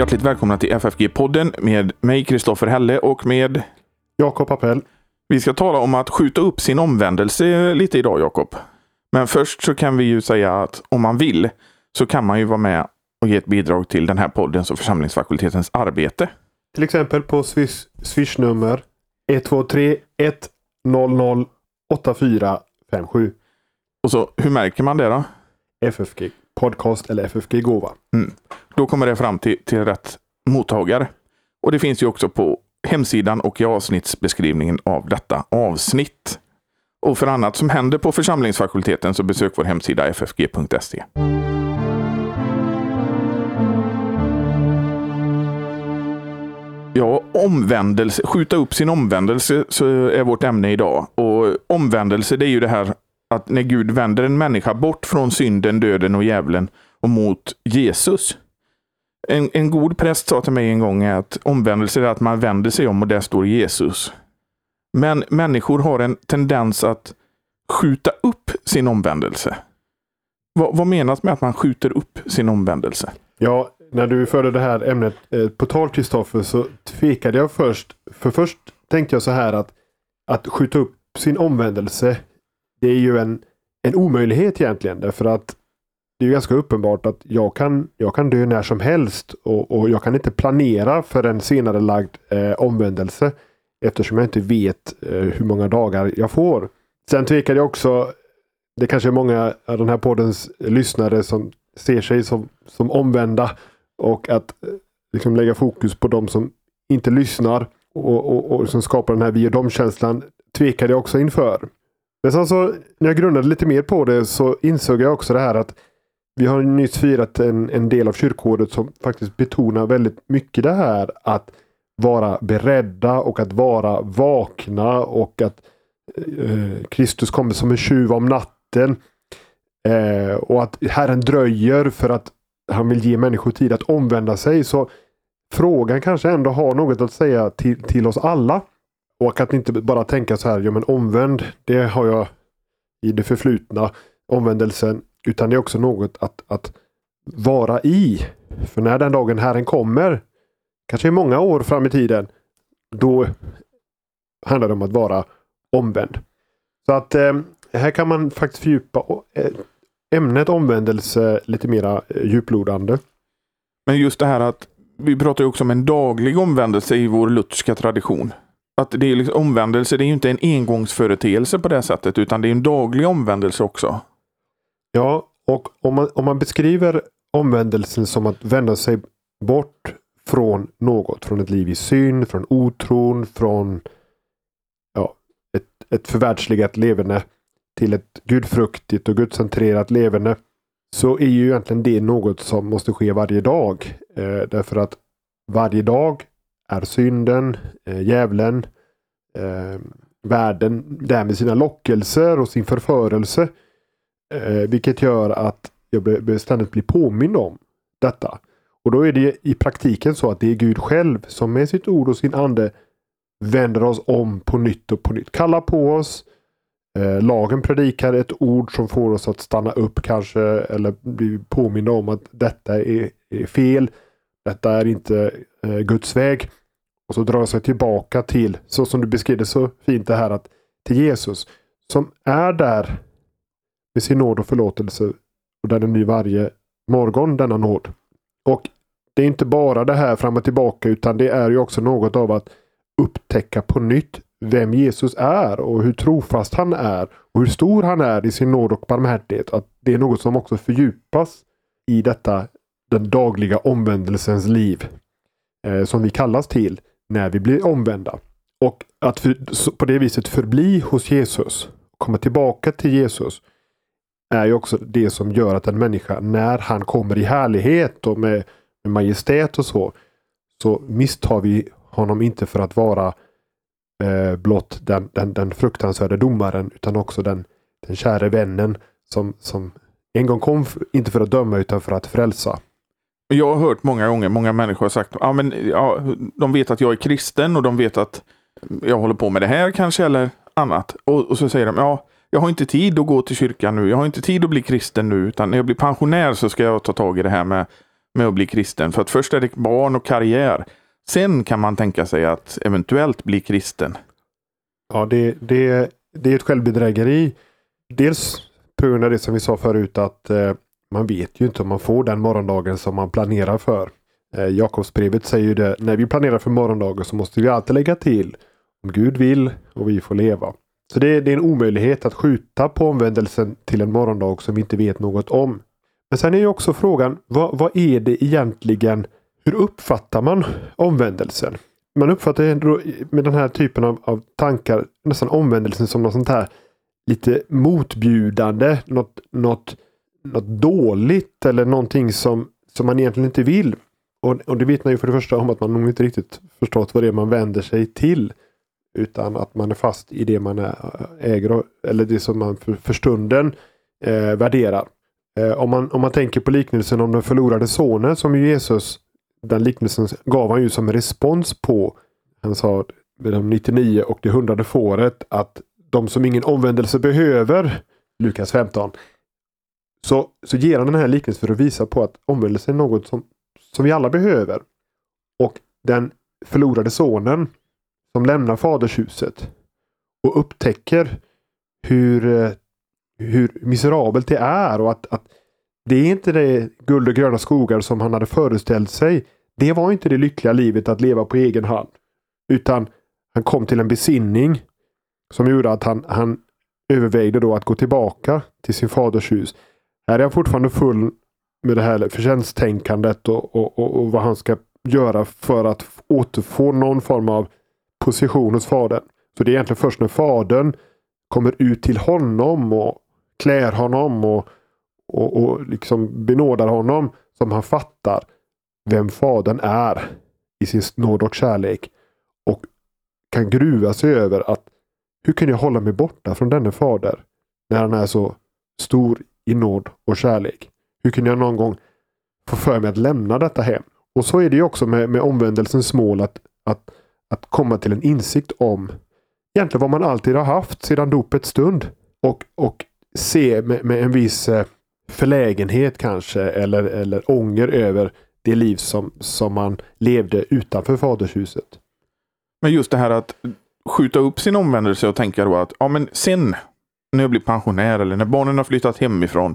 Hjärtligt välkomna till FFG-podden med mig Kristoffer Helle och med Jakob Appell. Vi ska tala om att skjuta upp sin omvändelse lite idag Jakob. Men först så kan vi ju säga att om man vill så kan man ju vara med och ge ett bidrag till den här poddens och församlingsfakultetens arbete. Till exempel på Swish, Swish-nummer 123 100 8457. Och så hur märker man det då? FFG podcast eller FFG gåva. Mm. Då kommer det fram till, till rätt mottagare. Och det finns ju också på hemsidan och i avsnittsbeskrivningen av detta avsnitt. Och för annat som händer på församlingsfakulteten så besök vår hemsida ffg.se. Ja, omvändelse, skjuta upp sin omvändelse så är vårt ämne idag. Och omvändelse det är ju det här att när Gud vänder en människa bort från synden, döden och djävulen och mot Jesus. En, en god präst sa till mig en gång att omvändelse är att man vänder sig om och där står Jesus. Men människor har en tendens att skjuta upp sin omvändelse. Vad, vad menas med att man skjuter upp sin omvändelse? Ja, när du förde det här ämnet eh, på tal Kristoffer så tvekade jag först. För först tänkte jag så här att att skjuta upp sin omvändelse det är ju en, en omöjlighet egentligen. Därför att det är ganska uppenbart att jag kan, jag kan dö när som helst och, och jag kan inte planera för en senare lagd eh, omvändelse eftersom jag inte vet eh, hur många dagar jag får. Sen tvekade jag också, det kanske är många av den här poddens lyssnare som ser sig som, som omvända och att eh, liksom lägga fokus på de som inte lyssnar och, och, och som skapar den här vi och de-känslan. tvekade jag också inför. Men sen så när jag grundade lite mer på det så insåg jag också det här att vi har nyss firat en, en del av kyrkåret som faktiskt betonar väldigt mycket det här att vara beredda och att vara vakna och att eh, Kristus kommer som en tjuv om natten. Eh, och att Herren dröjer för att han vill ge människor tid att omvända sig. Så frågan kanske ändå har något att säga till, till oss alla. Och att inte bara tänka så här, ja men omvänd, det har jag i det förflutna, omvändelsen. Utan det är också något att, att vara i. För när den dagen Herren kommer, kanske i många år fram i tiden, då handlar det om att vara omvänd. Så att eh, här kan man faktiskt fördjupa eh, ämnet omvändelse lite mera eh, djuplodande. Men just det här att vi pratar ju också om en daglig omvändelse i vår lutherska tradition. Att det är liksom, omvändelse, det är ju inte en engångsföreteelse på det sättet, utan det är en daglig omvändelse också. Ja, och om man, om man beskriver omvändelsen som att vända sig bort från något, från ett liv i synd, från otron, från ja, ett, ett förvärldsligat levande till ett gudfruktigt och gudcentrerat levande. Så är ju egentligen det något som måste ske varje dag. Eh, därför att varje dag är synden, eh, djävulen, eh, världen där med sina lockelser och sin förförelse. Eh, vilket gör att jag ständigt blir påmind om detta. Och då är det i praktiken så att det är Gud själv som med sitt ord och sin ande vänder oss om på nytt och på nytt. Kallar på oss. Eh, lagen predikar ett ord som får oss att stanna upp kanske eller bli påminna om att detta är, är fel. Detta är inte eh, Guds väg. Och så drar sig tillbaka till, så som du beskrev det så fint det här att till Jesus. Som är där med sin nåd och förlåtelse. Och den är ny varje morgon denna nåd. Och det är inte bara det här fram och tillbaka utan det är ju också något av att upptäcka på nytt vem Jesus är och hur trofast han är och hur stor han är i sin nåd och barmhärtighet. Att det är något som också fördjupas i detta den dagliga omvändelsens liv eh, som vi kallas till när vi blir omvända. Och att för, på det viset förbli hos Jesus, komma tillbaka till Jesus, är ju också det som gör att en människa, när han kommer i härlighet och med, med majestät och så, så misstar vi honom inte för att vara eh, blott den, den, den fruktansvärda domaren, utan också den, den käre vännen som, som en gång kom, inte för att döma utan för att frälsa. Jag har hört många gånger, många människor har sagt, ah, men, ja, de vet att jag är kristen och de vet att jag håller på med det här kanske eller annat. Och, och så säger de, ja, jag har inte tid att gå till kyrkan nu. Jag har inte tid att bli kristen nu, utan när jag blir pensionär så ska jag ta tag i det här med med att bli kristen. För att först är det barn och karriär. Sen kan man tänka sig att eventuellt bli kristen. Ja, det, det, det är ett självbedrägeri. Dels på grund av det som vi sa förut att eh, man vet ju inte om man får den morgondagen som man planerar för. Eh, Jakobsbrevet säger ju det, när vi planerar för morgondagen så måste vi alltid lägga till om Gud vill och vi får leva. Så det, det är en omöjlighet att skjuta på omvändelsen till en morgondag som vi inte vet något om. Men sen är ju också frågan, vad, vad är det egentligen? Hur uppfattar man omvändelsen? Man uppfattar ändå med den här typen av, av tankar nästan omvändelsen som något sånt här lite motbjudande, något, något, något dåligt eller någonting som, som man egentligen inte vill. Och, och det vittnar ju för det första om att man nog inte riktigt förstått vad det är man vänder sig till. Utan att man är fast i det man äger eller det som man för, för stunden eh, värderar. Eh, om, man, om man tänker på liknelsen om den förlorade sonen som Jesus, den liknelsen gav han ju som respons på, han sa med de 99 och det hundrade fåret att de som ingen omvändelse behöver, Lukas 15, så, så ger han den här liknelsen för att visa på att omvändelse är något som, som vi alla behöver. Och den förlorade sonen som lämnar fadershuset och upptäcker hur, eh, hur miserabelt det är och att, att det är inte det guld och gröna skogar som han hade föreställt sig. Det var inte det lyckliga livet att leva på egen hand. Utan han kom till en besinning som gjorde att han, han övervägde då att gå tillbaka till sin faders hus. Här är han fortfarande full med det här förtjänsttänkandet och, och, och, och vad han ska göra för att återfå någon form av position hos fadern. Så det är egentligen först när fadern kommer ut till honom och klär honom och, och, och liksom benådar honom som han fattar vem fadern är i sin nåd och kärlek. Och kan gruva sig över att hur kan jag hålla mig borta från denne fader när han är så stor i nåd och kärlek? Hur kunde jag någon gång få för mig att lämna detta hem? Och så är det ju också med, med omvändelsens mål att, att att komma till en insikt om egentligen vad man alltid har haft sedan dopets stund. Och, och se med, med en viss eh, förlägenhet kanske eller, eller ånger över det liv som, som man levde utanför fadershuset. Men just det här att skjuta upp sin omvändelse och tänka då att ja, men sen när jag blir pensionär eller när barnen har flyttat hemifrån,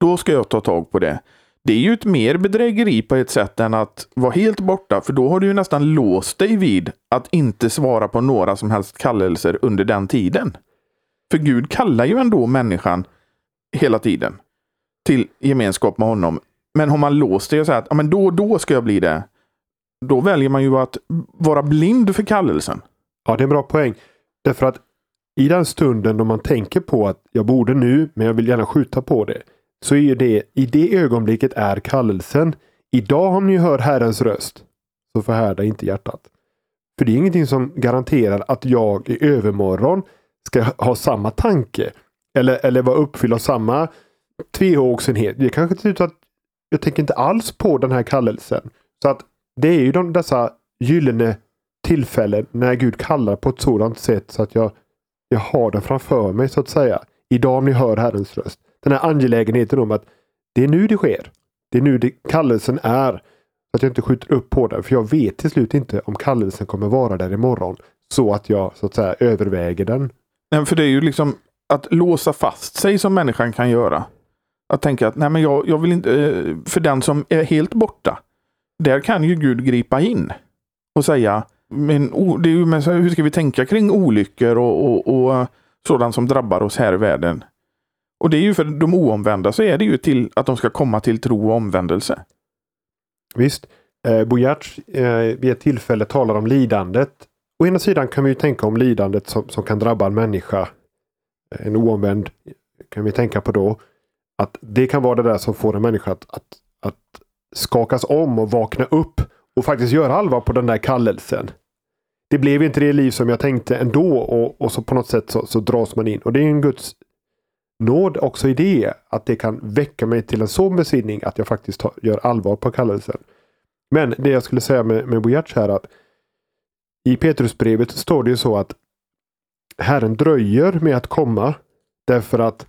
då ska jag ta tag på det. Det är ju ett mer bedrägeri på ett sätt än att vara helt borta, för då har du ju nästan låst dig vid att inte svara på några som helst kallelser under den tiden. För Gud kallar ju ändå människan hela tiden till gemenskap med honom. Men har man låst sig och säger att ja, men då då ska jag bli det. Då väljer man ju att vara blind för kallelsen. Ja, det är en bra poäng. Därför att i den stunden då man tänker på att jag borde nu, men jag vill gärna skjuta på det så är det i det ögonblicket är kallelsen. Idag om ni hör Herrens röst så förhärda inte hjärtat. För det är ingenting som garanterar att jag i övermorgon ska ha samma tanke. Eller, eller vara uppfylld av samma tvehågsenhet. Det kanske ser ut att jag tänker inte alls på den här kallelsen. Så att det är ju de, dessa gyllene tillfällen när Gud kallar på ett sådant sätt så att jag, jag har den framför mig så att säga. Idag om ni hör Herrens röst den här angelägenheten om att det är nu det sker. Det är nu det, kallelsen är. Så att jag inte skjuter upp på den. För jag vet till slut inte om kallelsen kommer vara där imorgon. Så att jag så att säga överväger den. Nej, för det är ju liksom att låsa fast sig som människan kan göra. Att tänka att nej men jag, jag vill inte, eh, för den som är helt borta. Där kan ju Gud gripa in och säga, men det är ju, men hur ska vi tänka kring olyckor och, och, och eh, sådant som drabbar oss här i världen? Och det är ju för de oomvända så är det ju till att de ska komma till tro och omvändelse. Visst. Eh, Boyarts eh, vid ett tillfälle talar om lidandet. Å ena sidan kan vi ju tänka om lidandet som, som kan drabba en människa. Eh, en oomvänd kan vi tänka på då. Att det kan vara det där som får en människa att, att, att skakas om och vakna upp och faktiskt göra allvar på den där kallelsen. Det blev inte det liv som jag tänkte ändå och, och så på något sätt så, så dras man in. Och det är en Guds nåd också i det. Att det kan väcka mig till en sån besinning att jag faktiskt tar, gör allvar på kallelsen. Men det jag skulle säga med, med Bojac här att i Petrusbrevet står det ju så att Herren dröjer med att komma därför att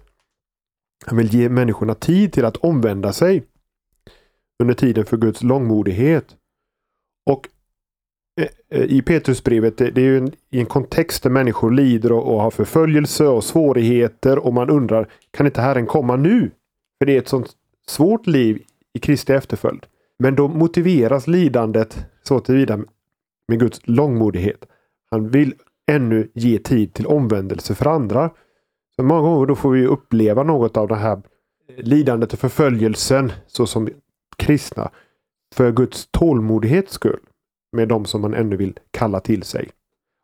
han vill ge människorna tid till att omvända sig. under tiden för Guds långmodighet. Och Eh, eh, i Petrusbrevet, det är ju en, i en kontext där människor lider och, och har förföljelse och svårigheter och man undrar, kan inte Herren komma nu? För det är ett sånt svårt liv i Kristi efterföljd. Men då motiveras lidandet så tillvida med Guds långmodighet. Han vill ännu ge tid till omvändelse för andra. Så Många gånger då får vi uppleva något av det här lidandet och förföljelsen såsom kristna för Guds tålmodighets skull med de som man ännu vill kalla till sig.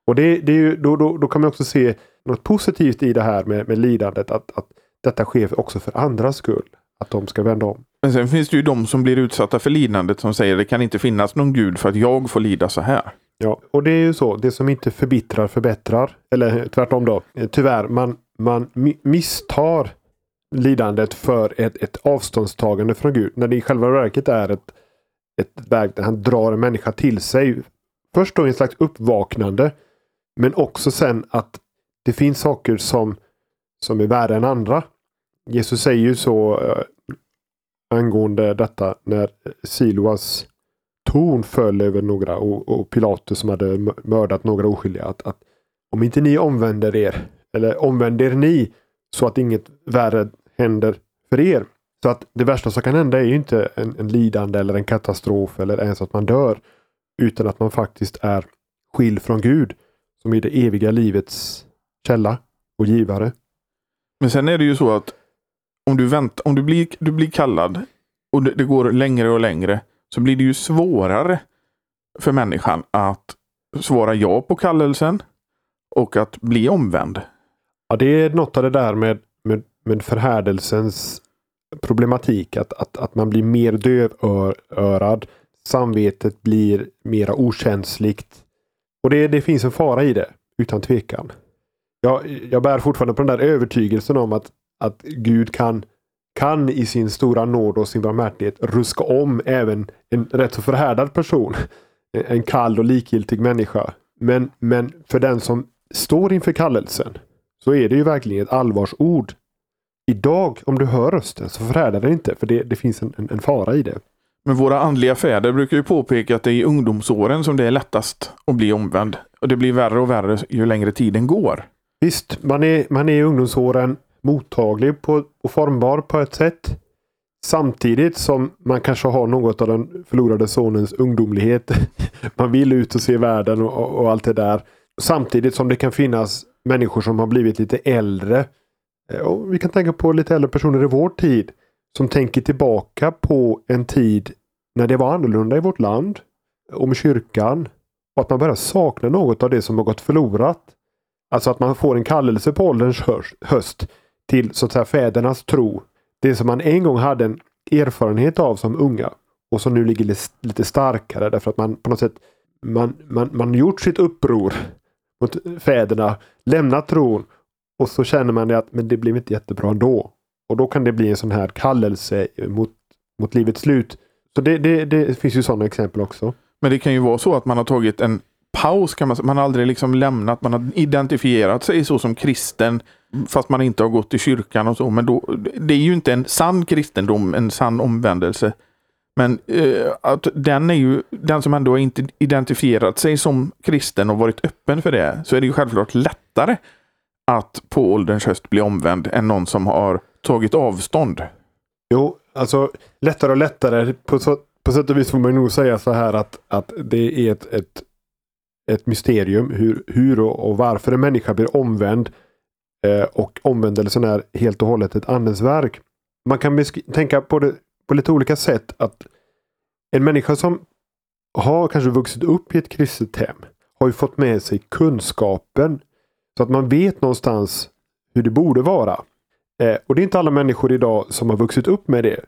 Och det, det är ju, då, då, då kan man också se något positivt i det här med, med lidandet. Att, att detta sker också för andras skull. Att de ska vända om. Men sen finns det ju de som blir utsatta för lidandet som säger det kan inte finnas någon gud för att jag får lida så här. Ja, och det är ju så. Det som inte förbittrar förbättrar. Eller tvärtom då. Tyvärr, man, man misstar lidandet för ett, ett avståndstagande från Gud. När det i själva verket är ett, ett verk där han drar en människa till sig. Först då en slags uppvaknande. Men också sen att det finns saker som, som är värre än andra. Jesus säger ju så äh, angående detta när Siloas torn föll över några och, och Pilatus som hade mördat några oskyldiga. Att, att om inte ni omvänder er, eller omvänder ni så att inget värre händer för er. Så att det värsta som kan hända är ju inte en, en lidande eller en katastrof eller ens att man dör. Utan att man faktiskt är skild från Gud som är det eviga livets källa och givare. Men sen är det ju så att om du, väntar, om du, blir, du blir kallad och det, det går längre och längre så blir det ju svårare för människan att svara ja på kallelsen och att bli omvänd. Ja, det är något av det där med, med, med förhärdelsens problematik. Att, att, att man blir mer dövörad. Samvetet blir mera okänsligt. Och det, det finns en fara i det, utan tvekan. Jag, jag bär fortfarande på den där övertygelsen om att, att Gud kan, kan i sin stora nåd och sin barmhärtighet ruska om även en rätt så förhärdad person. En kall och likgiltig människa. Men, men för den som står inför kallelsen så är det ju verkligen ett allvarsord. Idag, om du hör rösten, så förhärdar den inte. För det, det finns en, en, en, fara i det. Men våra andliga fäder brukar ju påpeka att det är i ungdomsåren som det är lättast att bli omvänd. Och det blir värre och värre ju längre tiden går. Visst, man är, man är i ungdomsåren mottaglig på, och formbar på ett sätt. Samtidigt som man kanske har något av den förlorade sonens ungdomlighet. man vill ut och se världen och, och allt det där. Samtidigt som det kan finnas människor som har blivit lite äldre. Eh, och vi kan tänka på lite äldre personer i vår tid. Som tänker tillbaka på en tid när det var annorlunda i vårt land. Om kyrkan. Och att man börjar sakna något av det som har gått förlorat. Alltså att man får en kallelse på ålderns höst till så att säga fädernas tro. Det som man en gång hade en erfarenhet av som unga och som nu ligger lite starkare därför att man på något sätt man, man, man gjort sitt uppror mot fäderna, lämnat tron och så känner man att men det blev inte jättebra ändå. Och då kan det bli en sån här kallelse mot, mot livets slut. Så det, det, det finns ju sådana exempel också. Men det kan ju vara så att man har tagit en paus. Kan man, man har aldrig liksom lämnat, man har identifierat sig så som kristen fast man inte har gått i kyrkan och så. Men då, det är ju inte en sann kristendom, en sann omvändelse. Men eh, att den är ju den som ändå inte identifierat sig som kristen och varit öppen för det. Så är det ju självklart lättare att på ålderns höst bli omvänd än någon som har tagit avstånd. Jo, alltså lättare och lättare. På, så, på sätt och vis får man nog säga så här att, att det är ett, ett, ett mysterium hur, hur och, och varför en människa blir omvänd. Eh, och omvändelsen är helt och hållet ett andens verk. Man kan tänka på det på lite olika sätt att en människa som har kanske vuxit upp i ett kristet hem har ju fått med sig kunskapen så att man vet någonstans hur det borde vara. Eh, och det är inte alla människor idag som har vuxit upp med det.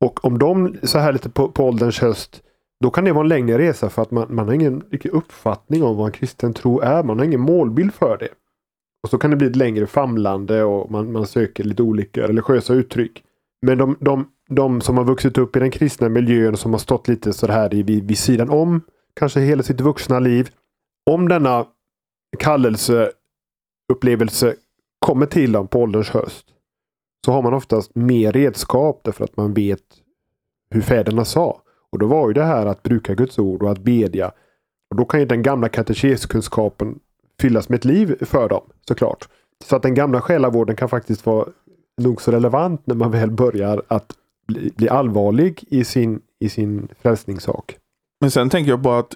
Och om de så här lite på, på ålderns höst då kan det vara en längre resa för att man, man har ingen riktig uppfattning om vad en kristen tro är. Man har ingen målbild för det. Och så kan det bli ett längre famlande och man, man söker lite olika religiösa uttryck. Men de, de de som har vuxit upp i den kristna miljön som har stått lite så här vid, vid sidan om, kanske hela sitt vuxna liv. Om denna kallelse upplevelse kommer till dem på ålderns höst så har man oftast mer redskap därför att man vet hur fäderna sa. Och då var ju det här att bruka Guds ord och att bedja. Och då kan ju den gamla katekeskunskapen fyllas med ett liv för dem såklart. Så att den gamla själavården kan faktiskt vara nog så relevant när man väl börjar att bli, bli allvarlig i sin, i sin frälsningssak. Men sen tänker jag på att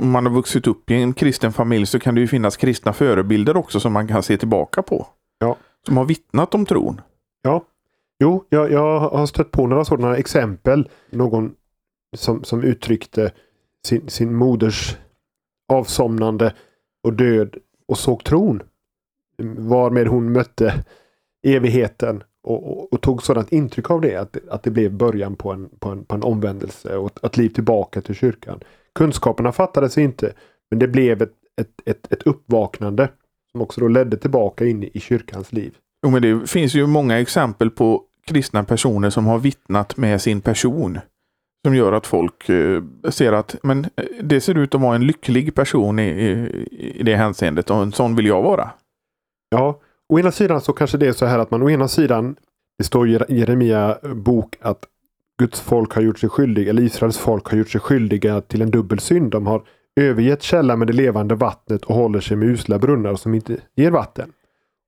om man har vuxit upp i en kristen familj så kan det ju finnas kristna förebilder också som man kan se tillbaka på. Ja. Som har vittnat om tron. Ja, jo, jag, jag har stött på några sådana exempel. Någon som, som uttryckte sin, sin moders avsomnande och död och såg tron. Varmed hon mötte evigheten och, och, och, tog sådant intryck av det att, att det blev början på en, på en, på en omvändelse och ett liv tillbaka till kyrkan. Kunskaperna fattades inte men det blev ett, ett, ett, ett uppvaknande som också då ledde tillbaka in i kyrkans liv. Jo, men det finns ju många exempel på kristna personer som har vittnat med sin person. Som gör att folk eh, ser att men eh, det ser ut att vara en lycklig person i, i, i det hänseendet och en sån vill jag vara. Ja, å ena sidan så kanske det är så här att man å ena sidan, det står i Jeremia bok att Guds folk har gjort sig skyldiga, eller Israels folk har gjort sig skyldiga till en dubbel synd. De har övergett källan med det levande vattnet och håller sig med usla brunnar som inte ger vatten.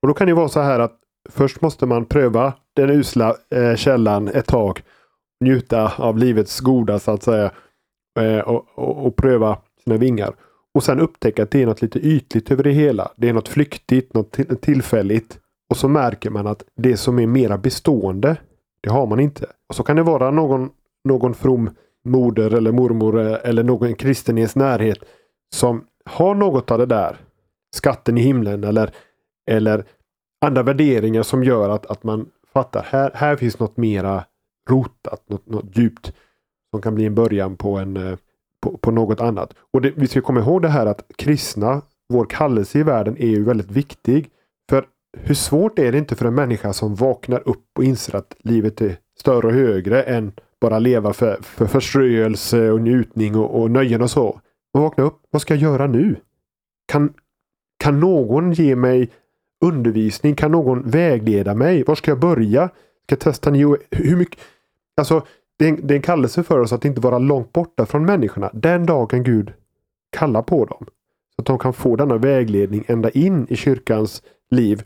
Och då kan det vara så här att först måste man pröva den usla eh, källan ett tag. Njuta av livets goda så att säga. Eh, och, och, och, pröva sina vingar. Och sen upptäcka att det är något lite ytligt över det hela. Det är något flyktigt, något tillfälligt. Och så märker man att det som är mera bestående, det har man inte. Och så kan det vara någon, någon from moder eller mormor eller någon kristen i ens närhet som har något av det där. Skatten i himlen eller, eller andra värderingar som gör att, att man fattar här, här finns något mera rotat, något, något djupt som kan bli en början på, en, eh, på, på något annat. Och det, Vi ska komma ihåg det här att kristna, vår kallelse i världen är ju väldigt viktig. För hur svårt är det inte för en människa som vaknar upp och inser att livet är större och högre än bara leva för, för förströelse och njutning och, och nöjen och så. Vakna upp. Vad ska jag göra nu? Kan, kan någon ge mig undervisning? Kan någon vägleda mig? Var ska jag börja? Ska jag testa New Hur mycket? Alltså, det är, en, det är en kallelse för oss att inte vara långt borta från människorna. Den dagen Gud kallar på dem. Så att de kan få denna vägledning ända in i kyrkans liv.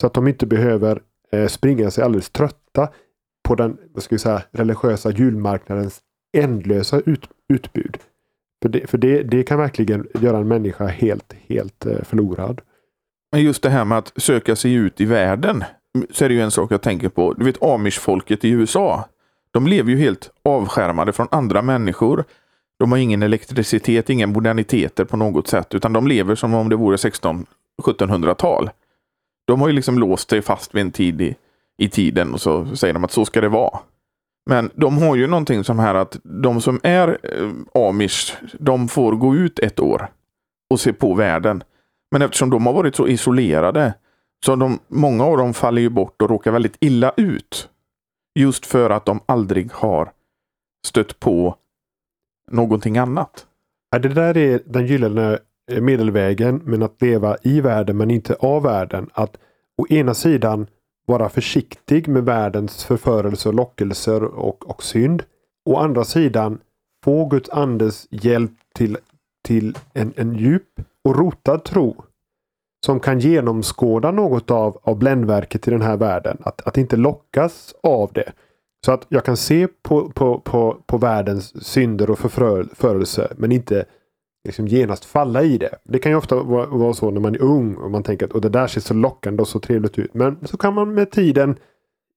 Så att de inte behöver eh, springa sig alldeles trötta på den vad ska vi säga, religiösa julmarknadens ändlösa ut, utbud. För, det, för det, det kan verkligen göra en människa helt, helt eh, förlorad. Men just det här med att söka sig ut i världen så är det ju en sak jag tänker på. Du vet amish-folket i USA. De lever ju helt avskärmade från andra människor. De har ingen elektricitet, inga moderniteter på något sätt, utan de lever som om det vore 16-1700-tal. De har ju liksom låst sig fast vid en tid i, i tiden och så säger de att så ska det vara. Men de har ju någonting som här att de som är eh, amish, de får gå ut ett år och se på världen. Men eftersom de har varit så isolerade så de, många av dem faller ju bort och råkar väldigt illa ut. Just för att de aldrig har stött på någonting annat. Det där är den gyllene medelvägen, men att leva i världen men inte av världen. Att å ena sidan vara försiktig med världens förförelse och lockelser och, och synd. Å andra sidan få Guds andes hjälp till, till en, en djup och rotad tro som kan genomskåda något av, av bländverket i den här världen. Att, att inte lockas av det. Så att jag kan se på, på, på, på världens synder och förförelse men inte liksom genast falla i det. Det kan ju ofta vara, vara så när man är ung och man tänker att och det där ser så lockande och så trevligt ut. Men så kan man med tiden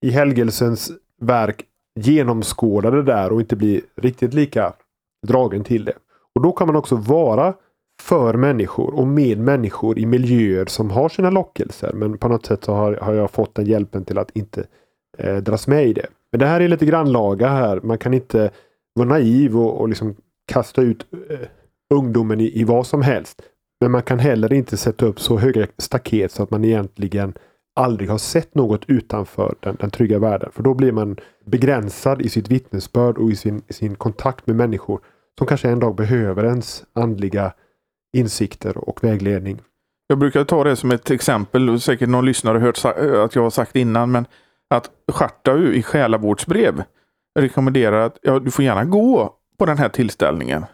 i helgelsens verk genomskåda det där och inte bli riktigt lika dragen till det. Och då kan man också vara för människor och med människor i miljöer som har sina lockelser. Men på något sätt så har, har jag fått den hjälpen till att inte eh, dras med i det. Men det här är lite grannlaga här. Man kan inte vara naiv och, och liksom kasta ut eh, ungdomen i, i vad som helst. Men man kan heller inte sätta upp så höga staket så att man egentligen aldrig har sett något utanför den, den trygga världen. För då blir man begränsad i sitt vittnesbörd och i sin, i sin kontakt med människor som kanske en dag behöver ens andliga insikter och vägledning. Jag brukar ta det som ett exempel, säkert någon lyssnare har hört eh, att jag har sagt innan, men att Schartau i Själavårdsbrev rekommenderar att ja, du får gärna gå på den här tillställningen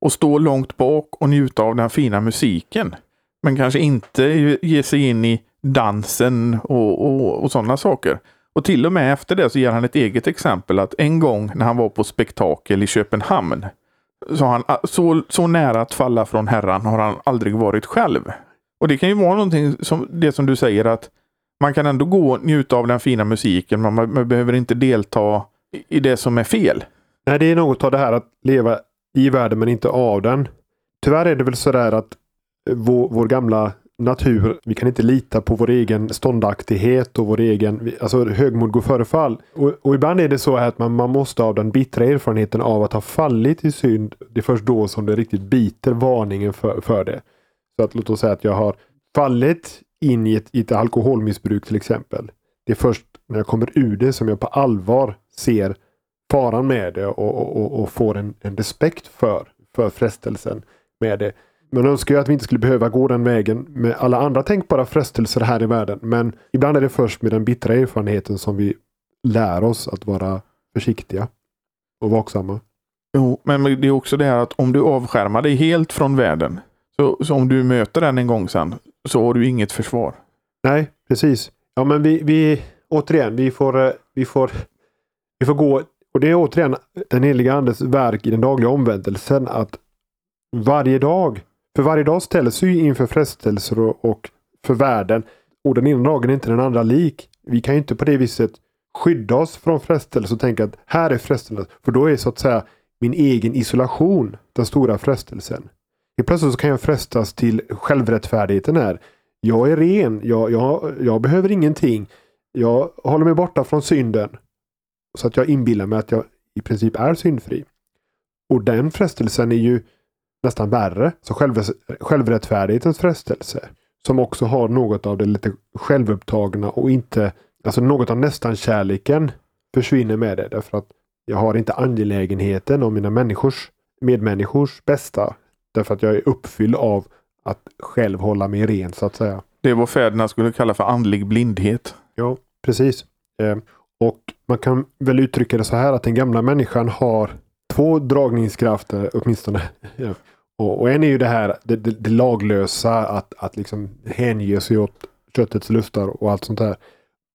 och stå långt bak och njuta av den fina musiken. Men kanske inte ge sig in i dansen och, och, och sådana saker. Och till och med efter det så ger han ett eget exempel att en gång när han var på spektakel i Köpenhamn så, han, ah, så, så nära att falla från Herran har han aldrig varit själv. Och det kan ju vara någonting som det som du säger att man kan ändå gå och njuta av den fina musiken. Man, man behöver inte delta i det som är fel. Nej, det är något av det här att leva i världen men inte av den. Tyvärr är det väl sådär att vår, vår gamla natur. Vi kan inte lita på vår egen ståndaktighet och vår egen, alltså högmod går före fall. Och, och ibland är det så att man, man måste av den bittra erfarenheten av att ha fallit i synd. Det är först då som det riktigt biter varningen för, för det. Så att låt oss säga att jag har fallit in i ett, i ett alkoholmissbruk till exempel. Det är först när jag kommer ur det som jag på allvar ser faran med det och, och, och får en, en respekt för, för frestelsen med det. Man önskar ju att vi inte skulle behöva gå den vägen med alla andra tänkbara frestelser här i världen. Men ibland är det först med den bittra erfarenheten som vi lär oss att vara försiktiga och vaksamma. Jo, men det är också det här att om du avskärmar dig helt från världen, så, så om du möter den en gång sen, så har du inget försvar. Nej, precis. Ja, men vi, vi återigen, vi får, eh, vi får, vi får gå, och det är återigen den heliga andes verk i den dagliga omvändelsen att varje dag för varje dag ställs vi inför frestelser och, för världen. Och den ena dagen är inte den andra lik. Vi kan ju inte på det viset skydda oss från frestelser och tänka att här är frestelsen. För då är så att säga min egen isolation den stora frestelsen. Helt plötsligt så kan jag frestas till självrättfärdigheten här. Jag är ren. Jag, jag, jag behöver ingenting. Jag håller mig borta från synden. Så att jag inbillar mig att jag i princip är syndfri. Och den frestelsen är ju nästan värre. Så själv, självrättfärdighetens frestelse. Som också har något av det lite självupptagna och inte, alltså något av nästan kärleken försvinner med det. Därför att jag har inte angelägenheten om mina människors, medmänniskors bästa. Därför att jag är uppfylld av att själv hålla mig ren så att säga. Det är vad fäderna skulle kalla för andlig blindhet. Ja, precis. Eh, och man kan väl uttrycka det så här att den gamla människan har två dragningskrafter åtminstone. Ja. Och, och en är ju det här det, det, det laglösa att, att liksom hänge sig åt köttets lustar och allt sånt där.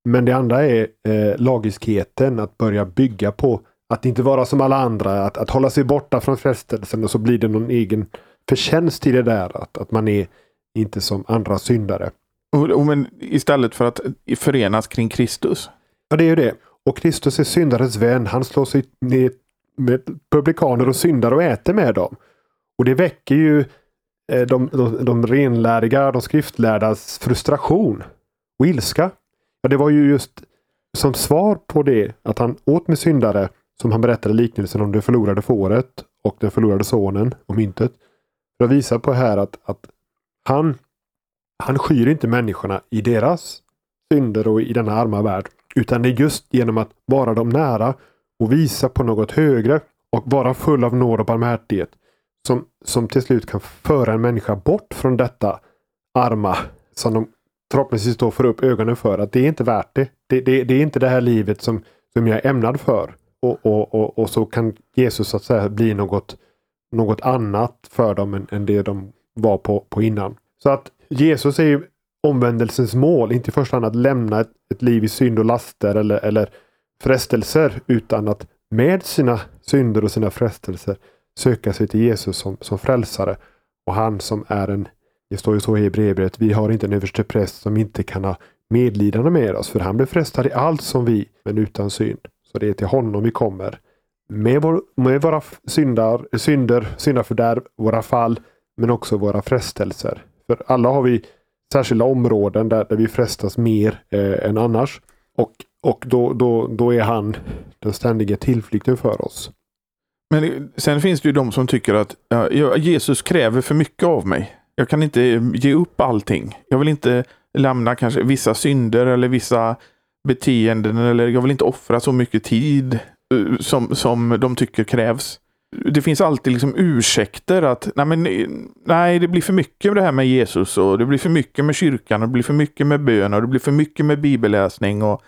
Men det andra är eh, lagiskheten, att börja bygga på att inte vara som alla andra, att, att hålla sig borta från frestelsen och så blir det någon egen förtjänst i det där. Att, att man är inte som andra syndare. Och, och men istället för att förenas kring Kristus? Ja, det är ju det. Och Kristus är syndares vän. Han slår sig ner publikaner och syndare och äter med dem. Och det väcker ju eh, de, de, de renläriga, de skriftlärdas frustration och ilska. Ja, det var ju just som svar på det att han åt med syndare som han berättade liknelsen om det förlorade fåret och den förlorade sonen och myntet. För att visa på här att, att han, han skyr inte människorna i deras synder och i denna arma värld. Utan det är just genom att vara dem nära och visa på något högre och vara full av nåd och barmhärtighet som, som till slut kan föra en människa bort från detta arma som de förhoppningsvis då får upp ögonen för att det är inte värt det. Det, det, det är inte det här livet som, som jag är ämnad för. Och, och, och, och, så kan Jesus så att säga bli något, något annat för dem än, än det de var på, på innan. Så att Jesus är ju omvändelsens mål, inte i första hand att lämna ett, ett liv i synd och laster eller, eller frestelser utan att med sina synder och sina frestelser söka sig till Jesus som, som frälsare. Och han som är en, det står ju så i Hebreerbrevet, vi har inte en överste präst som inte kan ha medlidande med oss, för han blev frestad i allt som vi, men utan synd. Så det är till honom vi kommer. Med, vår, med våra syndar, synder, syndafördärv, våra fall, men också våra frestelser. För alla har vi särskilda områden där, där vi frestas mer eh, än annars. Och, och då, då, då är han den ständiga tillflykten för oss. Men sen finns det ju de som tycker att ja, Jesus kräver för mycket av mig. Jag kan inte eh, ge upp allting. Jag vill inte lämna kanske vissa synder eller vissa beteenden eller jag vill inte offra så mycket tid eh, som, som de tycker krävs. Det finns alltid liksom ursäkter att nej, men, eh, nej, det blir för mycket med det här med Jesus och det blir för mycket med kyrkan och det blir för mycket med bön och det blir för mycket med bibelläsning och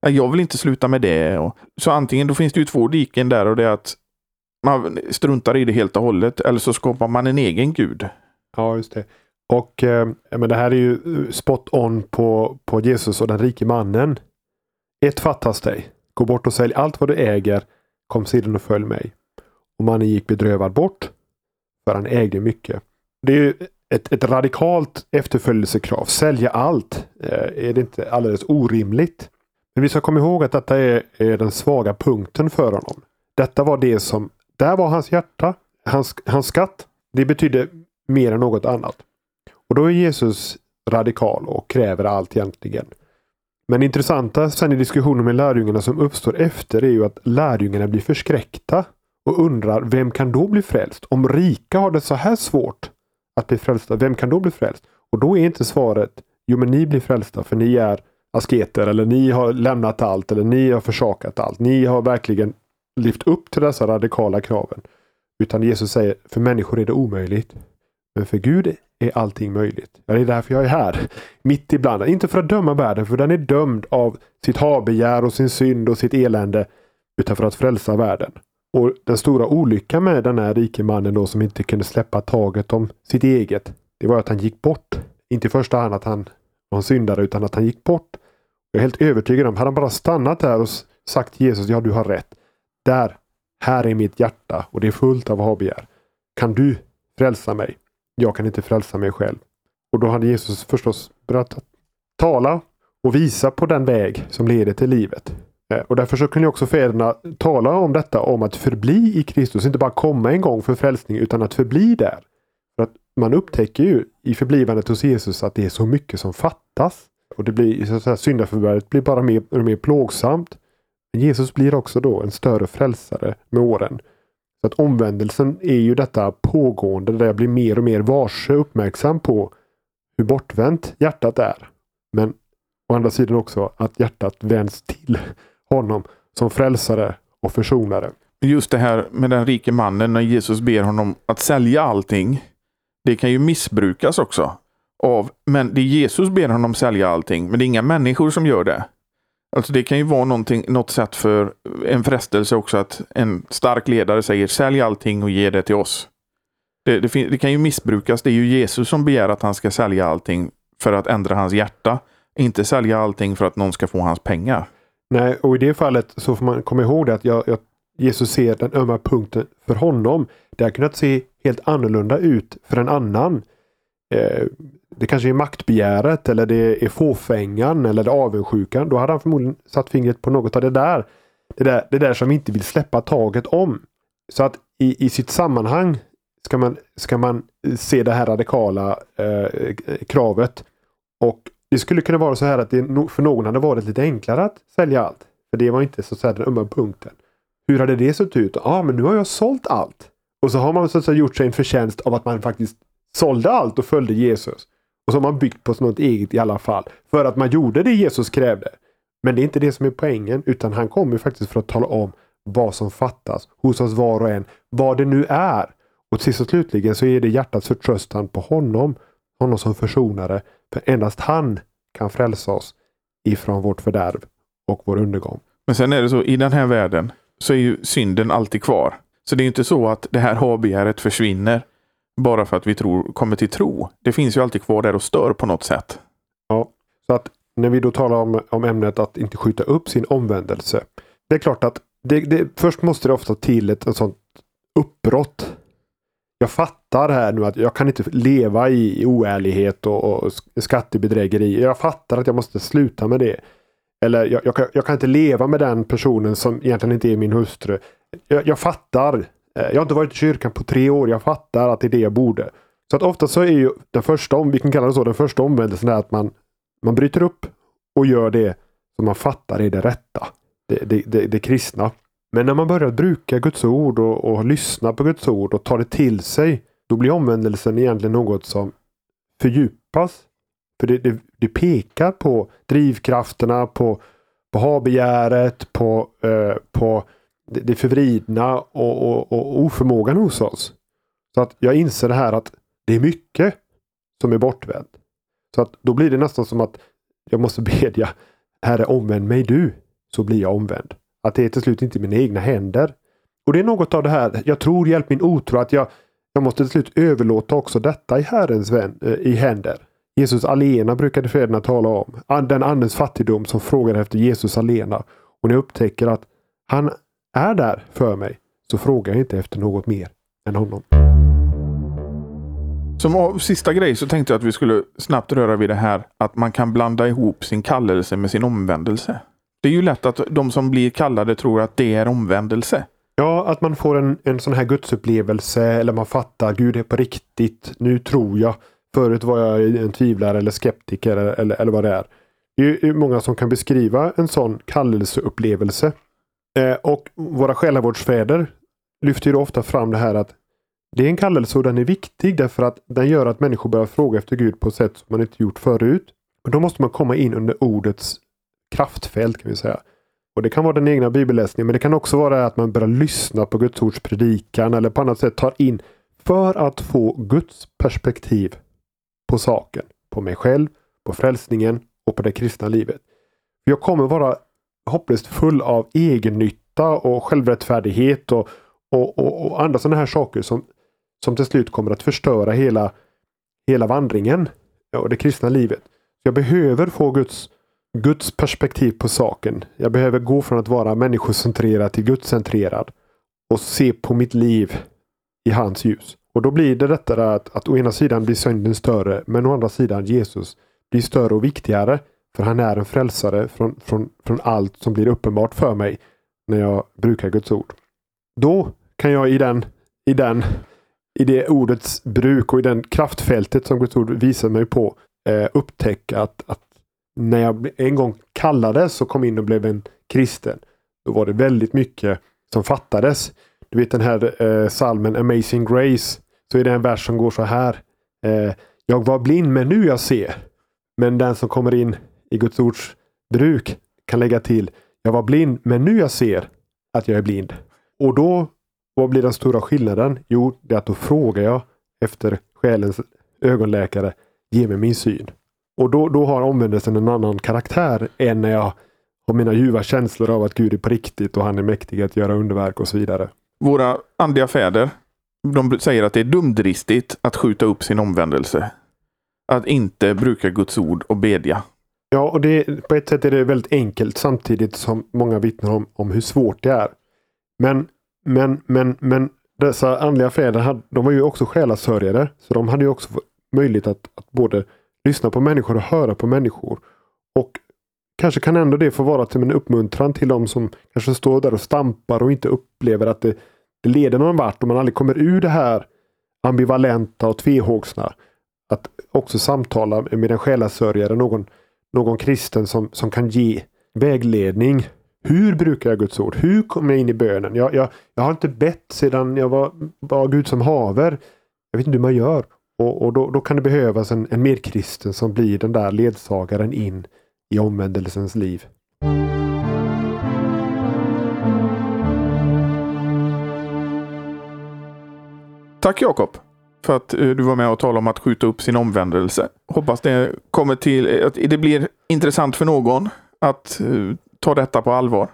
jag vill inte sluta med det. Och, så antingen då finns det ju två diken där och det är att man struntar i det helt och hållet eller så skapar man en egen gud. Ja, just det. Och eh, men det här är ju eh, spot on på, på Jesus och den rike mannen. Ett fattas dig. Gå bort och sälj allt vad du äger. Kom sedan och följ mig. Och mannen gick bedrövad bort. För han ägde mycket. Det är ju ett, ett radikalt efterföljelsekrav. Sälja allt. Eh, är det inte alldeles orimligt? Men vi ska komma ihåg att detta är, är den svaga punkten för honom. Detta var det som, där var hans hjärta. Hans, hans skatt. Det betydde mer än något annat. Och då är Jesus radikal och kräver allt egentligen. Men det intressanta sen i diskussionen med lärjungarna som uppstår efter är ju att lärjungarna blir förskräckta och undrar vem kan då bli frälst? Om rika har det så här svårt att bli frälsta, vem kan då bli frälst? Och då är inte svaret jo men ni blir frälsta för ni är asketer eller ni har lämnat allt eller ni har försakat allt. Ni har verkligen lyft upp till dessa radikala kraven. Utan Jesus säger för människor är det omöjligt. Men för Gud är allting möjligt. Ja, det är därför jag är här. Mitt ibland. Inte för att döma världen, för den är dömd av sitt habegär och sin synd och sitt elände. Utan för att frälsa världen. Och den stora olyckan med den här rike mannen då som inte kunde släppa taget om sitt eget. Det var att han gick bort. Inte i första hand att han var en syndare utan att han gick bort. Jag är helt övertygad om, hade han bara stannat där och sagt till Jesus, ja du har rätt. Där, här är mitt hjärta och det är fullt av habegär. Kan du frälsa mig? Jag kan inte frälsa mig själv. Och då hade Jesus förstås börjat tala och visa på den väg som leder till livet. Eh, och därför så kunde också fäderna tala om detta om att förbli i Kristus. Inte bara komma en gång för frälsning utan att förbli där. För att Man upptäcker ju i förblivandet hos Jesus att det är så mycket som fattas. Och det blir så att säga, syndaförvärvet blir bara mer och mer plågsamt. Men Jesus blir också då en större frälsare med åren. Så att omvändelsen är ju detta pågående där jag blir mer och mer varse uppmärksam på hur bortvänt hjärtat är. Men å andra sidan också att hjärtat vänds till honom som frälsare och försonare. Just det här med den rike mannen när Jesus ber honom att sälja allting. Det kan ju missbrukas också. Av, men det är Jesus ber honom sälja allting, men det är inga människor som gör det. Alltså det kan ju vara något sätt för en frestelse också att en stark ledare säger sälj allting och ge det till oss. Det, det, det, kan ju missbrukas. Det är ju Jesus som begär att han ska sälja allting för att ändra hans hjärta. Inte sälja allting för att någon ska få hans pengar. Nej, och i det fallet så får man komma ihåg det att jag, jag, Jesus ser den ömma punkten för honom. Det har kunnat se helt annorlunda ut för en annan. Eh, det kanske är maktbegäret eller det är fåfängan eller det är avundsjukan. Då hade han förmodligen satt fingret på något av det där. Det där, det där som inte vill släppa taget om. Så att i, i sitt sammanhang ska man, ska man se det här radikala eh, kravet. Och det skulle kunna vara så här att det för någon hade varit lite enklare att sälja allt. För det var inte så att säga den ömma punkten. Hur hade det sett ut? Ja, ah, men nu har jag sålt allt. Och så har man så att säga gjort sig en förtjänst av att man faktiskt sålde allt och följde Jesus. Och så har man byggt på något eget i alla fall. För att man gjorde det Jesus krävde. Men det är inte det som är poängen utan han kommer faktiskt för att tala om vad som fattas hos oss var och en. Vad det nu är. Och sist och slutligen så är det hjärtats förtröstan på honom. Honom som försonare. För endast han kan frälsa oss ifrån vårt fördärv och vår undergång. Men sen är det så i den här världen så är ju synden alltid kvar. Så det är inte så att det här habegäret försvinner bara för att vi tror, kommer till tro. Det finns ju alltid kvar där och stör på något sätt. Ja, så att när vi då talar om, om ämnet att inte skjuta upp sin omvändelse. Det är klart att det, det, först måste det ofta till ett, ett sånt uppbrott. Jag fattar här nu att jag kan inte leva i oärlighet och, och skattebedrägeri. Jag fattar att jag måste sluta med det. Eller jag, jag, kan, jag, kan, inte leva med den personen som egentligen inte är min hustru. Jag, jag fattar Eh, jag har inte varit i kyrkan på tre år. Jag fattar att det är det jag borde. Så att ofta så är ju den första, om vi kan kalla det så, den första omvändelsen är att man, man bryter upp och gör det som man fattar är det rätta. Det, det, det, det kristna. Men när man börjar bruka Guds ord och, och lyssna på Guds ord och ta det till sig. Då blir omvändelsen egentligen något som fördjupas. För det, det, det pekar på drivkrafterna, på, på habegäret, på, eh, på det förvridna och, och, och oförmågan hos oss. Så att jag inser det här att det är mycket som är bortvänt. Så att då blir det nästan som att jag måste bedja Herre omvänd mig du. så blir jag omvänd. Att det är till slut inte mina egna händer. Och det är något av det här, jag tror hjälp min otro, att jag, jag måste till slut överlåta också detta i Herrens vän, eh, i händer. Jesus alena brukade fäderna tala om. Den andens fattigdom som frågar efter Jesus alena. Och när jag upptäcker att han är där för mig så frågar jag inte efter något mer än honom. Som sista grej så tänkte jag att vi skulle snabbt röra vid det här att man kan blanda ihop sin kallelse med sin omvändelse. Det är ju lätt att de som blir kallade tror att det är omvändelse. Ja, att man får en, en sån här gudsupplevelse eller man fattar Gud är på riktigt. Nu tror jag. Förut var jag en tvivlare eller skeptiker eller, eller vad det är. Det är många som kan beskriva en sån kallelseupplevelse. Eh, och våra själavårdsfäder lyfter ju ofta fram det här att det är en kallelse och den är viktig därför att den gör att människor börjar fråga efter Gud på ett sätt som man inte gjort förut. Men då måste man komma in under ordets kraftfält kan vi säga. Och Det kan vara den egna bibelläsningen men det kan också vara att man börjar lyssna på Guds ords predikan eller på annat sätt tar in för att få Guds perspektiv på saken. På mig själv, på frälsningen och på det kristna livet. Jag kommer vara hopplöst full av egennytta och självrättfärdighet och, och, och, och andra sådana här saker som, som till slut kommer att förstöra hela, hela vandringen och det kristna livet. Jag behöver få Guds, Guds perspektiv på saken. Jag behöver gå från att vara människocentrerad till gudscentrerad och se på mitt liv i hans ljus. Och då blir det detta att, att å ena sidan blir synden större men å andra sidan Jesus blir större och viktigare. För han är en frälsare från, från, från allt som blir uppenbart för mig när jag brukar Guds ord. Då kan jag i den, i den i det ordets bruk och i den kraftfältet som Guds ord visar mig på eh, upptäcka att, att när jag en gång kallades och kom in och blev en kristen, då var det väldigt mycket som fattades. Du vet den här eh, salmen Amazing Grace, så är det en vers som går så här. Eh, jag var blind men nu jag ser. Men den som kommer in i Guds ords bruk kan lägga till. Jag var blind men nu jag ser att jag är blind. Och då, vad blir den stora skillnaden? Jo, det är att då frågar jag efter själens ögonläkare. Ge mig min syn. Och då, då har omvändelsen en annan karaktär än när jag har mina ljuva känslor av att Gud är på riktigt och han är mäktig att göra underverk och så vidare. Våra andliga fäder, de säger att det är dumdristigt att skjuta upp sin omvändelse. Att inte bruka Guds ord och bedja. Ja, och det, på ett sätt är det väldigt enkelt samtidigt som många vittnar om, om hur svårt det är. Men, men, men, men dessa andliga fäder hade, de var ju också själasörjare. Så de hade ju också möjlighet att, att både lyssna på människor och höra på människor. Och kanske kan ändå det få vara till en uppmuntran till de som kanske står där och stampar och inte upplever att det, det leder någon vart och man aldrig kommer ur det här ambivalenta och tvehågsna. Att också samtala med en själasörjare, någon, någon kristen som, som kan ge vägledning. Hur brukar jag Guds ord? Hur kommer jag in i bönen? Jag, jag, jag har inte bett sedan jag var, var Gud som haver. Jag vet inte hur man gör. Och, och då, då, kan det behövas en, en medkristen som blir den där ledsagaren in i omvändelsens liv. Tack Jakob för att eh, du var med och talade om att skjuta upp sin omvändelse. Hoppas det kommer till att det blir intressant för någon att uh, ta detta på allvar.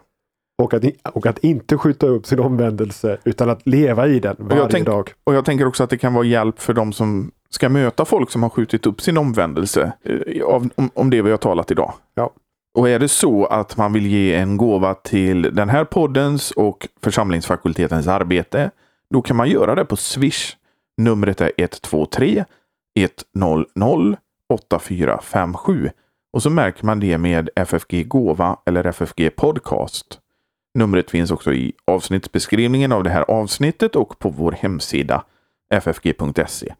Och att, och att inte skjuta upp sin omvändelse utan att leva i den varje och tänk, dag. Och jag tänker också att det kan vara hjälp för de som ska möta folk som har skjutit upp sin omvändelse av, om, om det vi har talat idag. Ja. Och är det så att man vill ge en gåva till den här poddens och församlingsfakultetens arbete, då kan man göra det på Swish Numret är 123 100 8457 och så märker man det med FFG Gåva eller FFG Podcast. Numret finns också i avsnittsbeskrivningen av det här avsnittet och på vår hemsida ffg.se.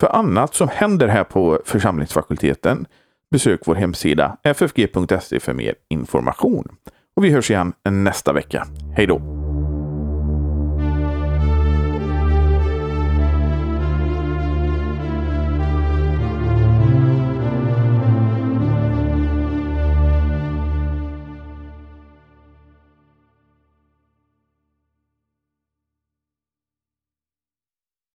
För annat som händer här på församlingsfakulteten besök vår hemsida ffg.se för mer information. Och vi hörs igen nästa vecka. Hej då!